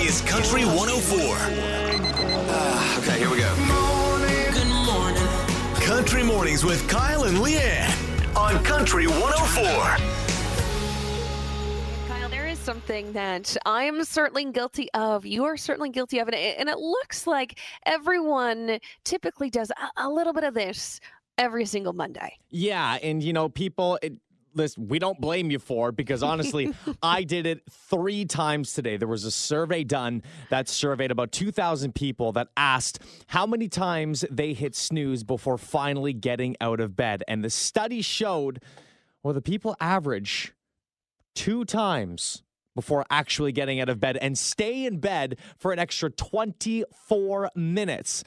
is Country 104. Ah, okay, here we go. Country Mornings with Kyle and Leanne on Country 104. Kyle, there is something that I am certainly guilty of. You are certainly guilty of it. And it looks like everyone typically does a, a little bit of this every single Monday. Yeah, and you know, people. It, listen, we don't blame you for it because honestly, I did it three times today. There was a survey done that surveyed about 2,000 people that asked how many times they hit snooze before finally getting out of bed. And the study showed, well, the people average two times before actually getting out of bed and stay in bed for an extra 24 minutes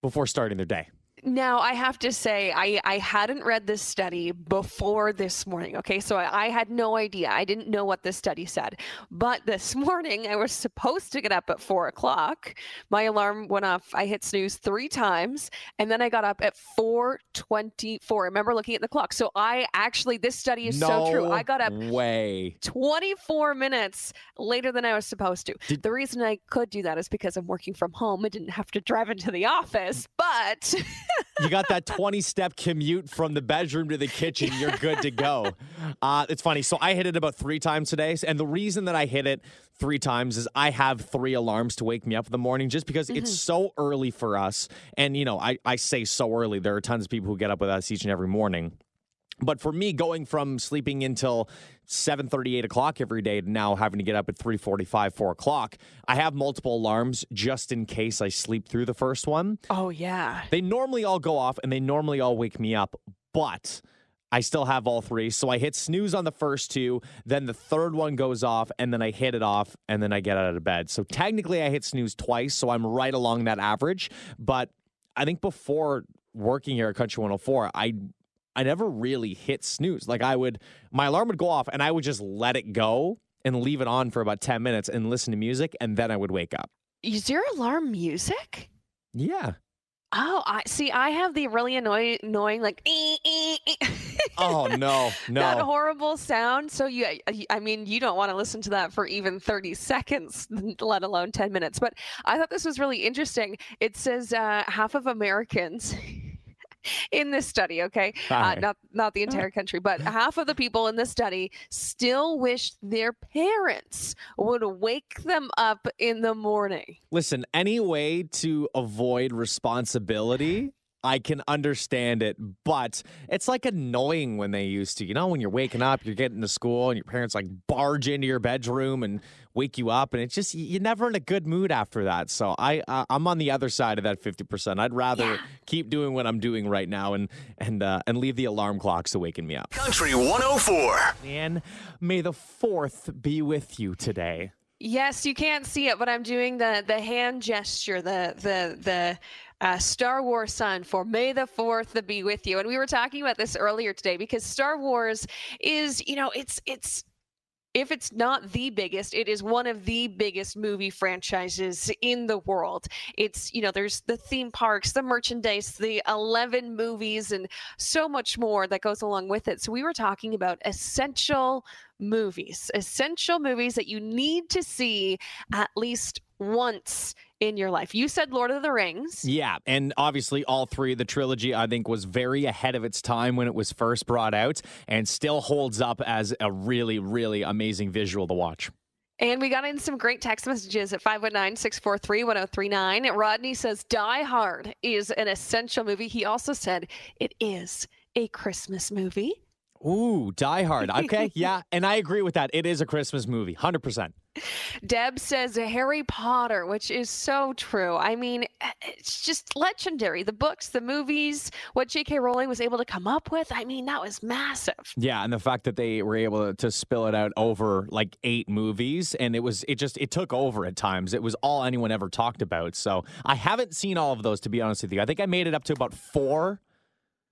before starting their day. Now, I have to say, I, I hadn't read this study before this morning. Okay. So I, I had no idea. I didn't know what this study said. But this morning, I was supposed to get up at four o'clock. My alarm went off. I hit snooze three times. And then I got up at 424. I remember looking at the clock. So I actually, this study is so true. I got up way 24 minutes later than I was supposed to. Did- the reason I could do that is because I'm working from home. I didn't have to drive into the office, but you got that 20 step commute from the bedroom to the kitchen. You're good to go. Uh, it's funny. So I hit it about three times today. And the reason that I hit it three times is I have three alarms to wake me up in the morning just because it's so early for us. And, you know, I, I say so early. There are tons of people who get up with us each and every morning. But for me, going from sleeping until 7 8 o'clock every day to now having to get up at 3 45, 4 o'clock, I have multiple alarms just in case I sleep through the first one. oh, yeah. They normally all go off and they normally all wake me up, but I still have all three. So I hit snooze on the first two, then the third one goes off, and then I hit it off, and then I get out of bed. So technically, I hit snooze twice, so I'm right along that average. But I think before working here at Country 104, I I never really hit snooze. Like I would, my alarm would go off, and I would just let it go and leave it on for about 10 minutes and listen to music, and then I would wake up. Is your alarm music? Yeah. Oh, I see. I have the really annoying, annoying like, "ee, ee, ee." Oh no, no! that horrible sound. So you, I mean, you don't want to listen to that for even thirty seconds, let alone ten minutes. But I thought this was really interesting. It says uh, half of Americans. In this study, okay, uh, not not the entire country, but half of the people in this study still wish their parents would wake them up in the morning. Listen, any way to avoid responsibility, I can understand it, but it's like annoying when they used to. You know, when you're waking up, you're getting to school, and your parents like barge into your bedroom and wake you up, and it's just you're never in a good mood after that. So I, uh, I'm on the other side of that fifty percent. I'd rather Yeah. keep doing what I'm doing right now and and uh, and leave the alarm clocks to waking me up. Country 104. And may the fourth be with you today. Yes, you can't see it, but I'm doing the the hand gesture, the the the uh, Star Wars sign for May the Fourth to be with you. And we were talking about this earlier today because Star Wars is, you know, it's it's if it's not the biggest, it is one of the biggest movie franchises in the world. It's, you know, there's the theme parks, the merchandise, the 11 movies, and so much more that goes along with it. So we were talking about essential movies, essential movies that you need to see at least once in your life. You said Lord of the Rings. Yeah, and obviously all three of the trilogy I think was very ahead of its time when it was first brought out and still holds up as a really really amazing visual to watch. And we got in some great text messages at 519 643 1039. Rodney says Die Hard is an essential movie. He also said it is a Christmas movie. Ooh, Die Hard. Okay, yeah, and I agree with that. It is a Christmas movie, 100%. Deb says Harry Potter, which is so true. I mean, it's just legendary. The books, the movies, what J.K. Rowling was able to come up with. I mean, that was massive. Yeah, and the fact that they were able to, to spill it out over like eight movies and it was it just it took over at times. It was all anyone ever talked about. So, I haven't seen all of those to be honest with you. I think I made it up to about 4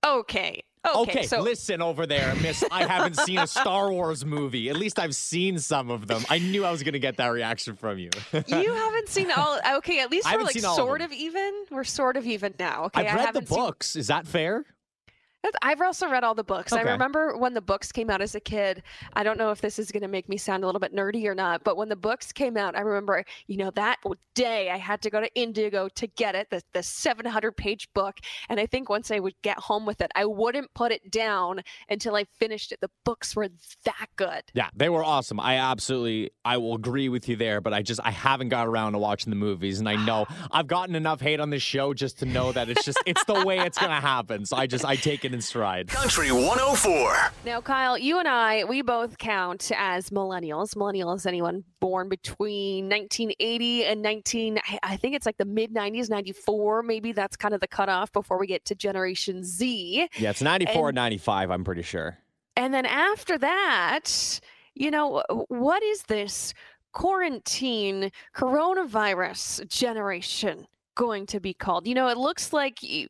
Okay. Okay. Okay, so listen over there, Miss. I haven't seen a Star Wars movie. At least I've seen some of them. I knew I was going to get that reaction from you. you haven't seen all. Okay, at least I we're like all of sort of even. We're sort of even now. Okay, I've read the haven't seen- books. Is that fair? I've also read all the books. I remember when the books came out as a kid. I don't know if this is going to make me sound a little bit nerdy or not, but when the books came out, I remember, you know, that day I had to go to Indigo to get it, the, the 700 page book. And I think once I would get home with it, I wouldn't put it down until I finished it. The books were that good. Yeah, they were awesome. I absolutely, I will agree with you there, but I just, I haven't got around to watching the movies, and I know I've gotten enough hate on this show just to know that it's just, it's the way it's gonna happen. So I just, I take it in stride. Country 104. Now, Kyle, you and I, we both count as millennials. Millennials, anyone born between 1980 and 19, I- I think it's like the mid 90s, 94. Maybe that's kind of the cutoff before we get to Generation Z. Yeah, it's 94 And- 95, I'm pretty sure. And then after that, you know, what is this quarantine coronavirus generation going to be called? You know, it looks like y-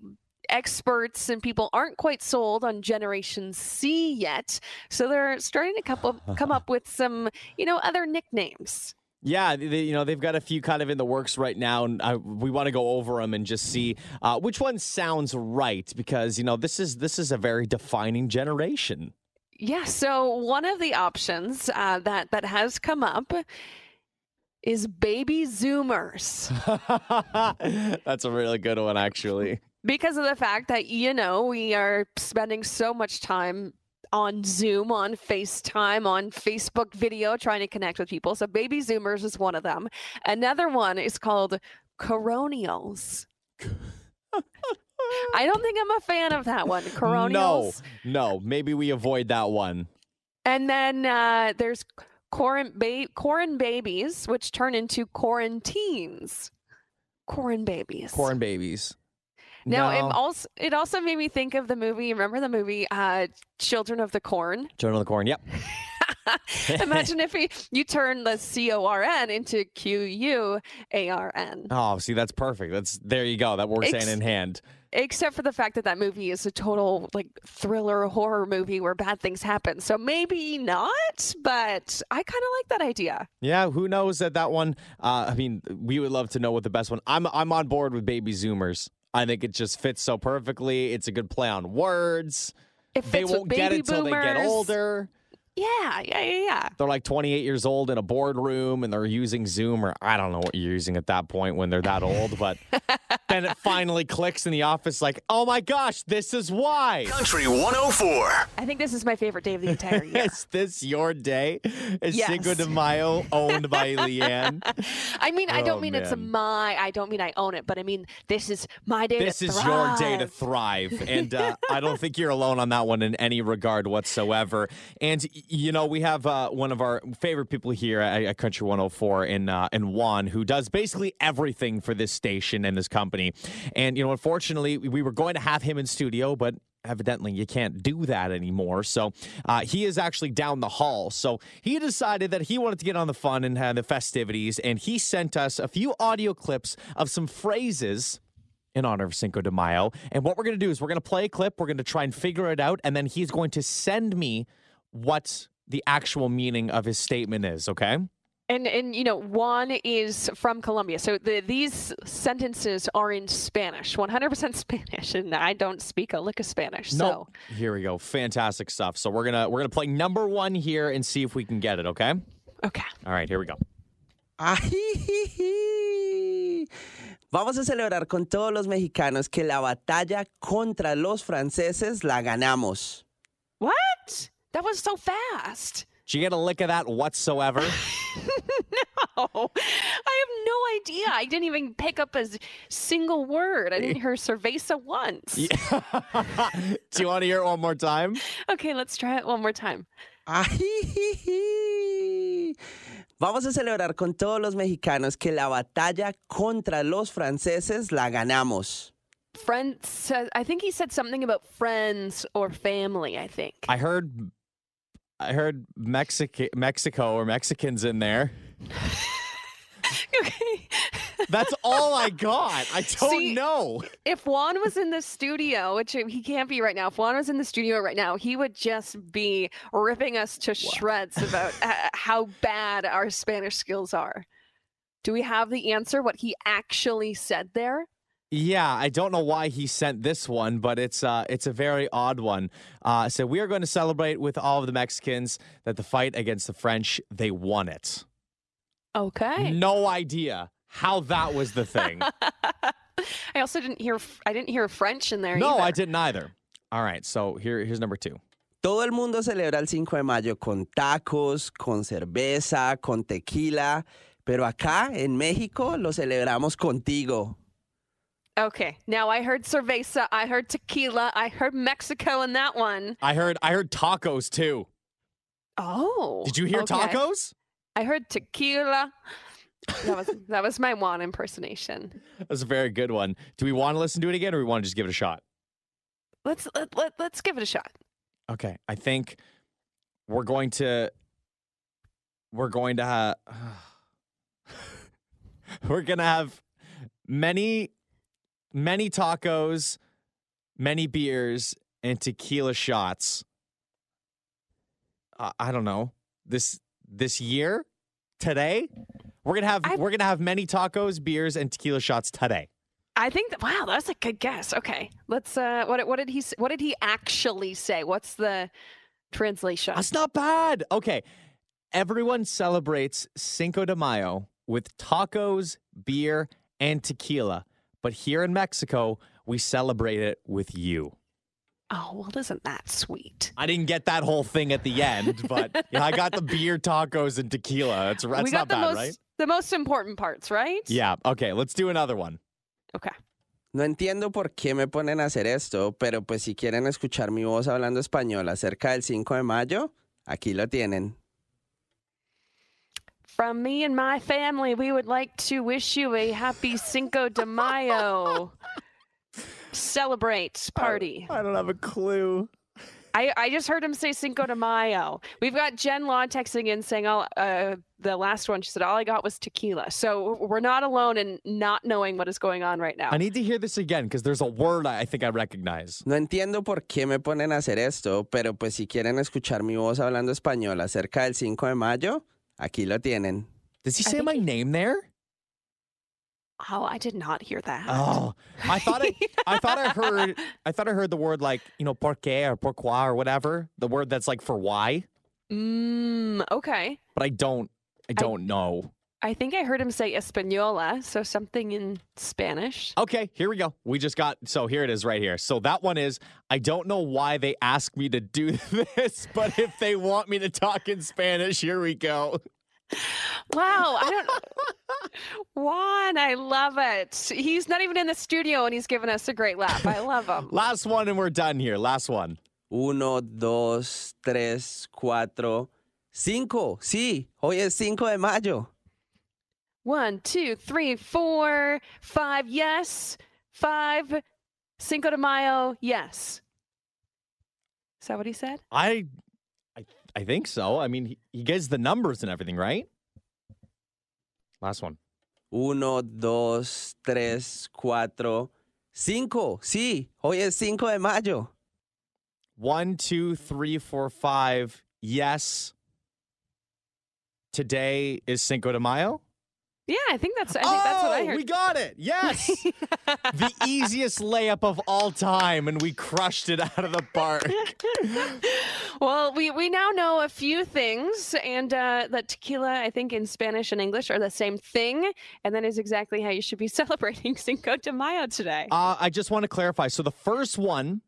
experts and people aren't quite sold on Generation C yet. So they're starting to come up, come up with some, you know, other nicknames. Yeah, they, you know they've got a few kind of in the works right now, and uh, we want to go over them and just see uh, which one sounds right because you know this is this is a very defining generation. Yeah. So one of the options uh, that that has come up is baby Zoomers. That's a really good one, actually. Because of the fact that you know we are spending so much time on Zoom, on FaceTime, on Facebook video trying to connect with people. So baby zoomers is one of them. Another one is called coronials. I don't think I'm a fan of that one. Coronials. no, no. maybe we avoid that one. And then uh, there's quarant ba- quaranbabies, which turn into quaranteens. Quarant babies. Corn babies. Now, it no. also it also made me think of the movie. Remember the movie uh, Children of the Corn? Children of the Corn. Yep. Imagine if you, you turn the C O R N into Q U A R N. Oh, see, that's perfect. That's there you go. That works Ex- hand in hand. Except for the fact that that movie is a total like thriller horror movie where bad things happen. So maybe not, but I kind of like that idea. Yeah, who knows that that one? Uh, I mean, we would love to know what the best one. I'm I'm on board with Baby Zoomers. I think it just fits so perfectly. It's a good play on words. It They fits with won't get it till they get older. Yeah, yeah, yeah, yeah. They're like 28 years old in a boardroom and they're using Zoom or I don't know what you're using at that point when they're that old, but then it finally clicks in the office like, oh my gosh, this is why. Country 104. I think this is my favorite day of the entire year. Is this your day? Is Yes. Cinco de Mayo owned by Leanne? I mean, I don't Oh, mean it's my. I don't mean I own it, but I mean this is my day. To thrive. This is your day to thrive. thrive and uh, i don't think you're alone on that one in any regard whatsoever and y- you know we have uh, one of our favorite people here at, at country 104 in uh, in juan who does basically everything for this station and this company. And you know unfortunately we were going to have him in studio but evidently you can't do that anymore. So uh, he is actually down the hall. So he decided that he wanted to get on the fun and uh, the festivities and he sent us a few audio clips of some phrases in honor of Cinco de Mayo. And what we're going to do is we're going to play a clip, we're going to try and figure it out, and then he's going to send me what the actual meaning of his statement is, okay? And and you know, Juan is from Colombia, so the, these sentences are in Spanish, 100% Spanish, and I don't speak a lick of Spanish. No. So Here we go. Fantastic stuff. So we're going to we're going to play number 1 here and see if we can get it, okay? okay. All right, here we go. Vamos a celebrar con todos los mexicanos que la batalla contra los franceses la ganamos. What? That was so fast. Did you get a lick of that whatsoever? Oh, I have no idea. I didn't even pick up a s- single word. I didn't hear cerveza once. Do you want to hear it one more time? Okay, let's try it one more time. Vamos a celebrar con todos los mexicanos que la batalla contra los franceses la ganamos. Friend says, I think he said something about friends or family. I think. I heard I heard Mexico Mexico or Mexicans in there. okay. That's all I got. I don't See- know. If Juan was in the studio, which he can't be right now, if Juan was in the studio right now, he would just be ripping us to shreds about uh, how bad our Spanish skills are. Do we have the answer? What he actually said there? Yeah, I don't know why he sent this one, but it's uh, it's a very odd one. Uh, so we are going to celebrate with all of the Mexicans that the fight against the French they won it. Okay. No idea how that was the thing. I also didn't hear I didn't hear French in there no, either. I didn't either. All right, so here here's number two. Todo el mundo celebra el 5 de mayo con tacos, con cerveza, con tequila, pero acá en México lo celebramos contigo. Okay. Now I heard cerveza, I heard tequila, I heard Mexico in that one. I heard I heard tacos too. Oh. Did you hear okay. tacos? I heard tequila. That was that was my Juan impersonation. That was a very good one. Do we want to listen to it again, or we want to just give it a shot? Let's let, let, let's give it a shot. Okay, I think we're going to we're going to have we're gonna have many many tacos, many beers, and tequila shots. Uh, I don't know this this year today. We're gonna have I- we're gonna have many tacos, beers, and tequila shots today. I think that wow, that's a good guess. Okay. Let's uh what what did he what did he actually say? What's the translation? That's not bad. Okay. Everyone celebrates Cinco de Mayo with tacos, beer, and tequila. But here in Mexico, we celebrate it with you. Oh, well, isn't that sweet? I didn't get that whole thing at the end, but yeah, I got the beer, tacos, and tequila. That's, that's we not got the bad, most right? the most important parts, right? Yeah. Okay. Let's do another one. Okay. No entiendo por qué me ponen a hacer esto, pero pues si quieren escuchar mi voz hablando español acerca del 5 de mayo, aquí lo tienen. From me and my family, we would like to wish you a happy Cinco de Mayo. Celebrate party. I don't have a clue. I, I just heard him say Cinco de Mayo. We've got Jen Law texting in saying all uh, the last one. She said all I got was tequila. So we're not alone in not knowing what is going on right now. I need to hear this again because there's a word I I think I recognize. No entiendo por qué me ponen a hacer esto, pero pues si quieren escuchar mi voz hablando español acerca del 5 de mayo, aquí lo tienen. Does he I say my he- name there? Oh, I did not hear that. Oh, I thought I, I thought I heard, I thought I heard the word like you know porque or pourquoi or whatever, the word that's like for why, Mm, okay. but I don't, I don't know. I think I heard him say Española, so something in Spanish. Okay, here we go. We just got so here it is right here. So that one is I don't know why they ask me to do this, but if they want me to talk in Spanish, here we go. Wow, I don't Juan, I love it. He's not even in the studio and he's giving us a great laugh. I love him. Last one and we're done here. Last one. Uno, dos, tres, cuatro, cinco. Sí, hoy es cinco de mayo. One, two, three, four, five, yes. Five, Cinco de Mayo, yes. Is that what he said? I, I, I think so. I mean, he, he gets the numbers and everything, right? Last one. Uno, dos, tres, cuatro, cinco. Sí, hoy es cinco de mayo. One, two, three, four, five. Yes. Today is Cinco de Mayo. Yeah, I think that's I think that's what I Oh, heard. We got it. Yes. the easiest layup of all time, and we crushed it out of the park. Well, we, we now know a few things, and uh, that tequila, I think, in Spanish and English are the same thing, and that is exactly how you should be celebrating Cinco de Mayo today. Uh, I just want to clarify. So the first one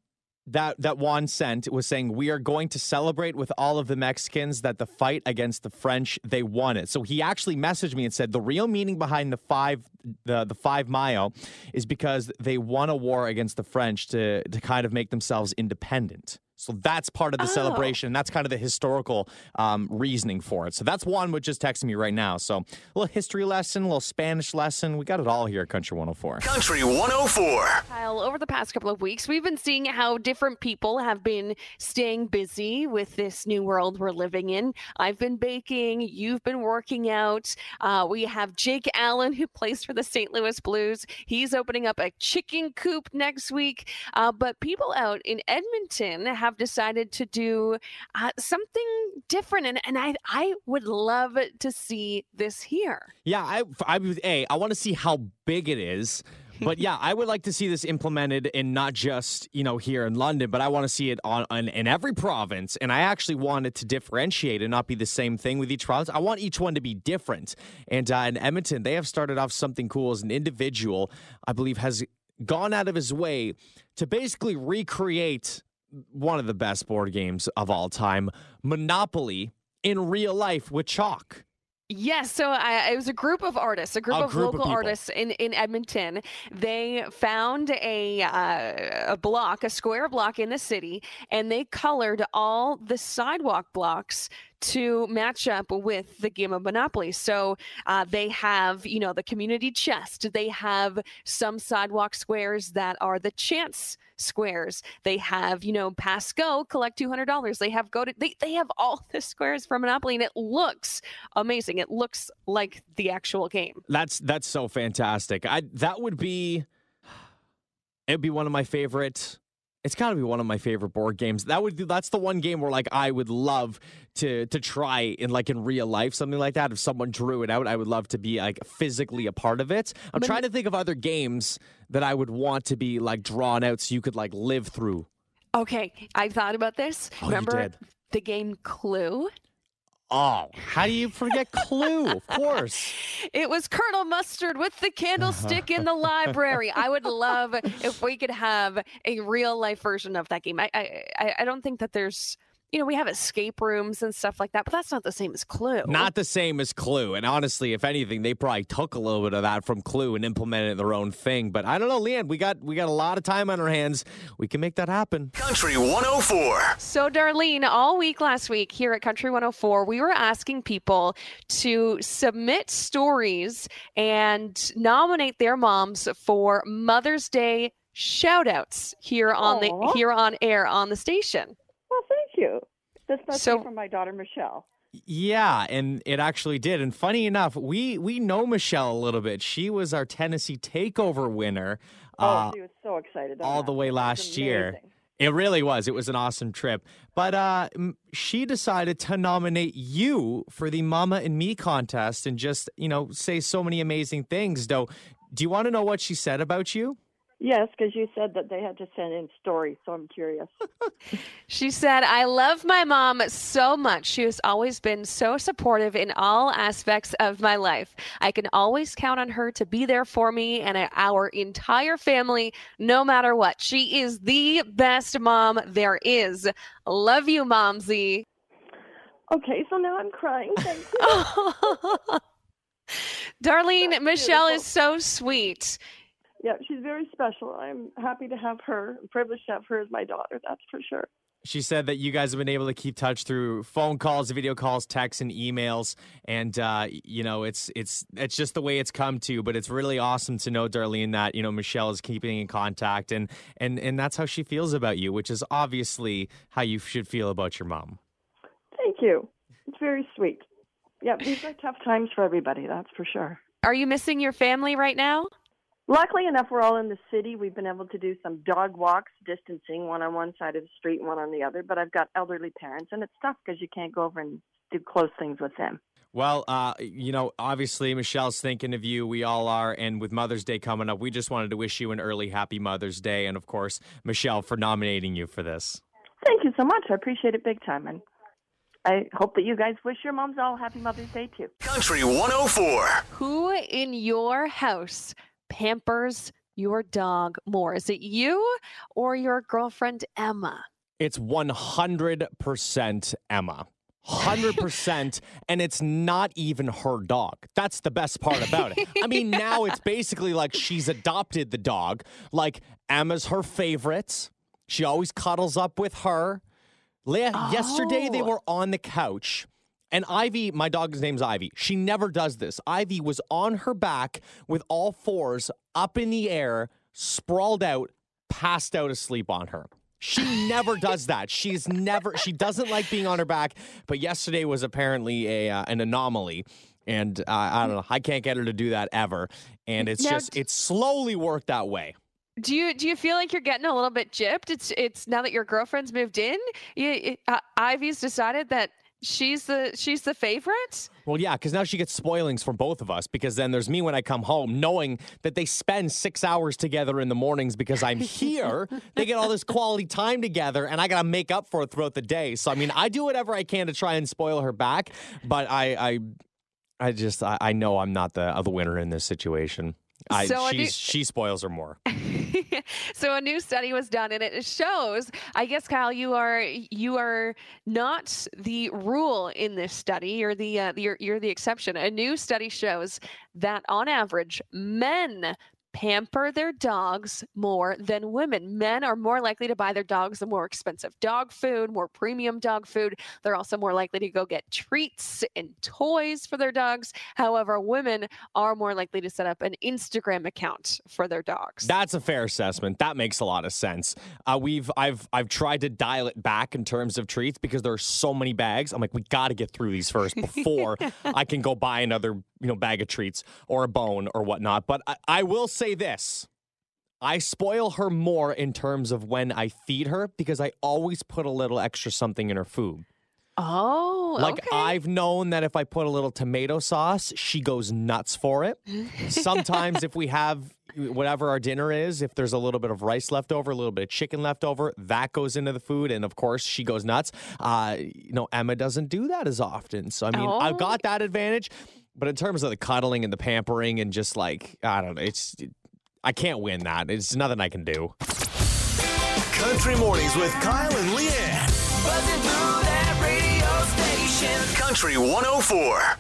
that that Juan sent was saying we are going to celebrate with all of the Mexicans that the fight against the French they won it. So he actually messaged me and said the real meaning behind the five the the five Mayo is because they won a war against the French to to kind of make themselves independent. So that's part of the Oh. celebration. And that's kind of the historical um, reasoning for it. So that's Juan which just texting me right now. So a little history lesson, a little Spanish lesson. We got it all here at Country 104. Country 104. Kyle, over the past couple of weeks, we've been seeing how different people have been staying busy with this new world we're living in. I've been baking, you've been working out. Uh, we have Jake Allen, who plays for the St. Louis Blues. He's opening up a chicken coop next week. Uh, but people out in Edmonton have decided to do uh, something different. And, and I, I would love to see this here. Yeah, I, I a. I want to see how big it is, but yeah, I would like to see this implemented in not just you know here in London, but I want to see it on, on in every province. And I actually want it to differentiate and not be the same thing with each province. I want each one to be different. And uh, in Edmonton, they have started off something cool as an individual. I believe has gone out of his way to basically recreate one of the best board games of all time, Monopoly, in real life with chalk. Yes, so I, it was a group of artists, a group A of group local people. artists in, in Edmonton. They found a uh, a block, a square block in the city, and they colored all the sidewalk blocks to match up with the game of Monopoly. So uh, they have, you know, the community chest. They have some sidewalk squares that are the chance squares. They have, you know, pass go, collect two hundred dollars. They have go to. They they have all the squares for Monopoly, and it looks amazing. It looks like the actual game. That's that's so fantastic. I that would be it'd be one of my favorite it's got to be one of my favorite board games. That would that's the one game where like I would love to to try in like in real life something like that. If someone drew it out, I would love to be like physically a part of it. I'm trying to think of other games that I would want to be like drawn out so you could like live through. Okay, I thought about this. Oh, Remember the game Clue? Oh, how do you forget Clue? Of course. It was Colonel Mustard with the candlestick in the library. I would love if we could have a real life version of that game. I, I I- I don't think that there's you know we have escape rooms and stuff like that, but that's not the same as Clue. Not the same as Clue. And honestly, if anything, they probably took a little bit of that from Clue and implemented their own thing. But I don't know, Leanne, we got we got a lot of time on our hands. We can make that happen. Country 104. So, Darlene, all week last week here at Country 104, we were asking people to submit stories and nominate their moms for Mother's Day shout outs here on the here on air on the station. You. This must So- be from my daughter Michelle. Yeah, and it actually did. And funny enough, we we know Michelle a little bit. She was our Tennessee Takeover winner. Oh, uh, she was so excited. all that. the way last year. It really was. It was an awesome trip. But uh, she decided to nominate you for the Mama and Me contest and just, you know, say so many amazing things. Though, do you want to know what she said about you? Yes, because you said that they had to send in stories, so I'm curious. She said, I love my mom so much. She has always been so supportive in all aspects of my life. I can always count on her to be there for me and our entire family, no matter what. She is the best mom there is. Love you, Momsy. okay, so now I'm crying. Thank you. Darlene, That's Michelle beautiful. is so sweet. Yeah, she's very special. I'm happy to have her, I'm privileged to have her as my daughter. That's for sure. She said that you guys have been able to keep touch through phone calls, video calls, texts, and emails, and uh, you know it's it's it's just the way it's come to. But it's really awesome to know, Darlene, that you know Michelle is keeping in contact, and and and that's how she feels about you, which is obviously how you should feel about your mom. Thank you. It's very sweet. Yeah, these are tough times for everybody, that's for sure. Are you missing your family right now? Luckily enough, we're all in the city. We've been able to do some dog walks, distancing, one on one side of the street and one on the other. But I've got elderly parents, and it's tough because you can't go over and do close things with them. Well, uh, you know, obviously Michelle's thinking of you. We all are, and with Mother's Day coming up, we just wanted to wish you an early Happy Mother's Day, and of course, Michelle for nominating you for this. Thank you so much. I appreciate it big time. And I hope that you guys wish your moms all happy Mother's Day too. Country 104. Who in your house pampers your dog more? Is it you or your girlfriend Emma? It's 100% Emma. 100% and it's not even her dog. That's the best part about it. I mean, now it's basically like she's adopted the dog. Like Emma's her favorite. She always cuddles up with her. Leah, yesterday they Oh. were on the couch and Ivy, my dog's name's Ivy. She never does this. Ivy was on her back with all fours up in the air, sprawled out, passed out asleep on her. She never does that. She's never. She doesn't like being on her back. But yesterday was apparently a uh, an anomaly, and uh, I don't know. I can't get her to do that ever. And it's Now just it's slowly worked that way. Do you do you feel like you're getting a little bit gypped? It's it's now that your girlfriend's moved in. You, it- uh, Ivy's decided that she's the she's the favorite. Well, yeah, because now she gets spoilings from both of us. Because then there's me when I come home, knowing that they spend six hours together in the mornings because I'm here. they get all this quality time together, and I got to make up for it throughout the day. So, I mean, I do whatever I can to try and spoil her back, but I, I, I just, I, I know I'm not the uh, other winner in this situation. I, So do- she spoils her more. so a new study was done and it shows i guess kyle you are you are not the rule in this study you're the uh, you're, you're the exception a new study shows that on average men pamper their dogs more than women. Men are more likely to buy their dogs the more expensive dog food, more premium dog food. They're also more likely to go get treats and toys for their dogs. However, women are more likely to set up an Instagram account for their dogs. That's a fair assessment. That makes a lot of sense. Uh, we've I've I've tried to dial it back in terms of treats because there are so many bags. I'm like, we got to get through these first before I can go buy another you know bag of treats or a bone or whatnot. But I, I will say this. I spoil her more in terms of when I feed her because I always put a little extra something in her food. oh, Like okay. I've known that if I put a little tomato sauce, she goes nuts for it. Sometimes if we have whatever our dinner is, if there's a little bit of rice left over, a little bit of chicken left over, that goes into the food, and of course she goes nuts. Uh, you know, Emma doesn't do that as often, so I mean, I've Oh. got that advantage. But in terms of the cuddling and the pampering and just like I don't know, it's I can't win that. It's nothing I can do. Country Mornings with Kyle and Leanne. Buzzing through that radio station. Country 104.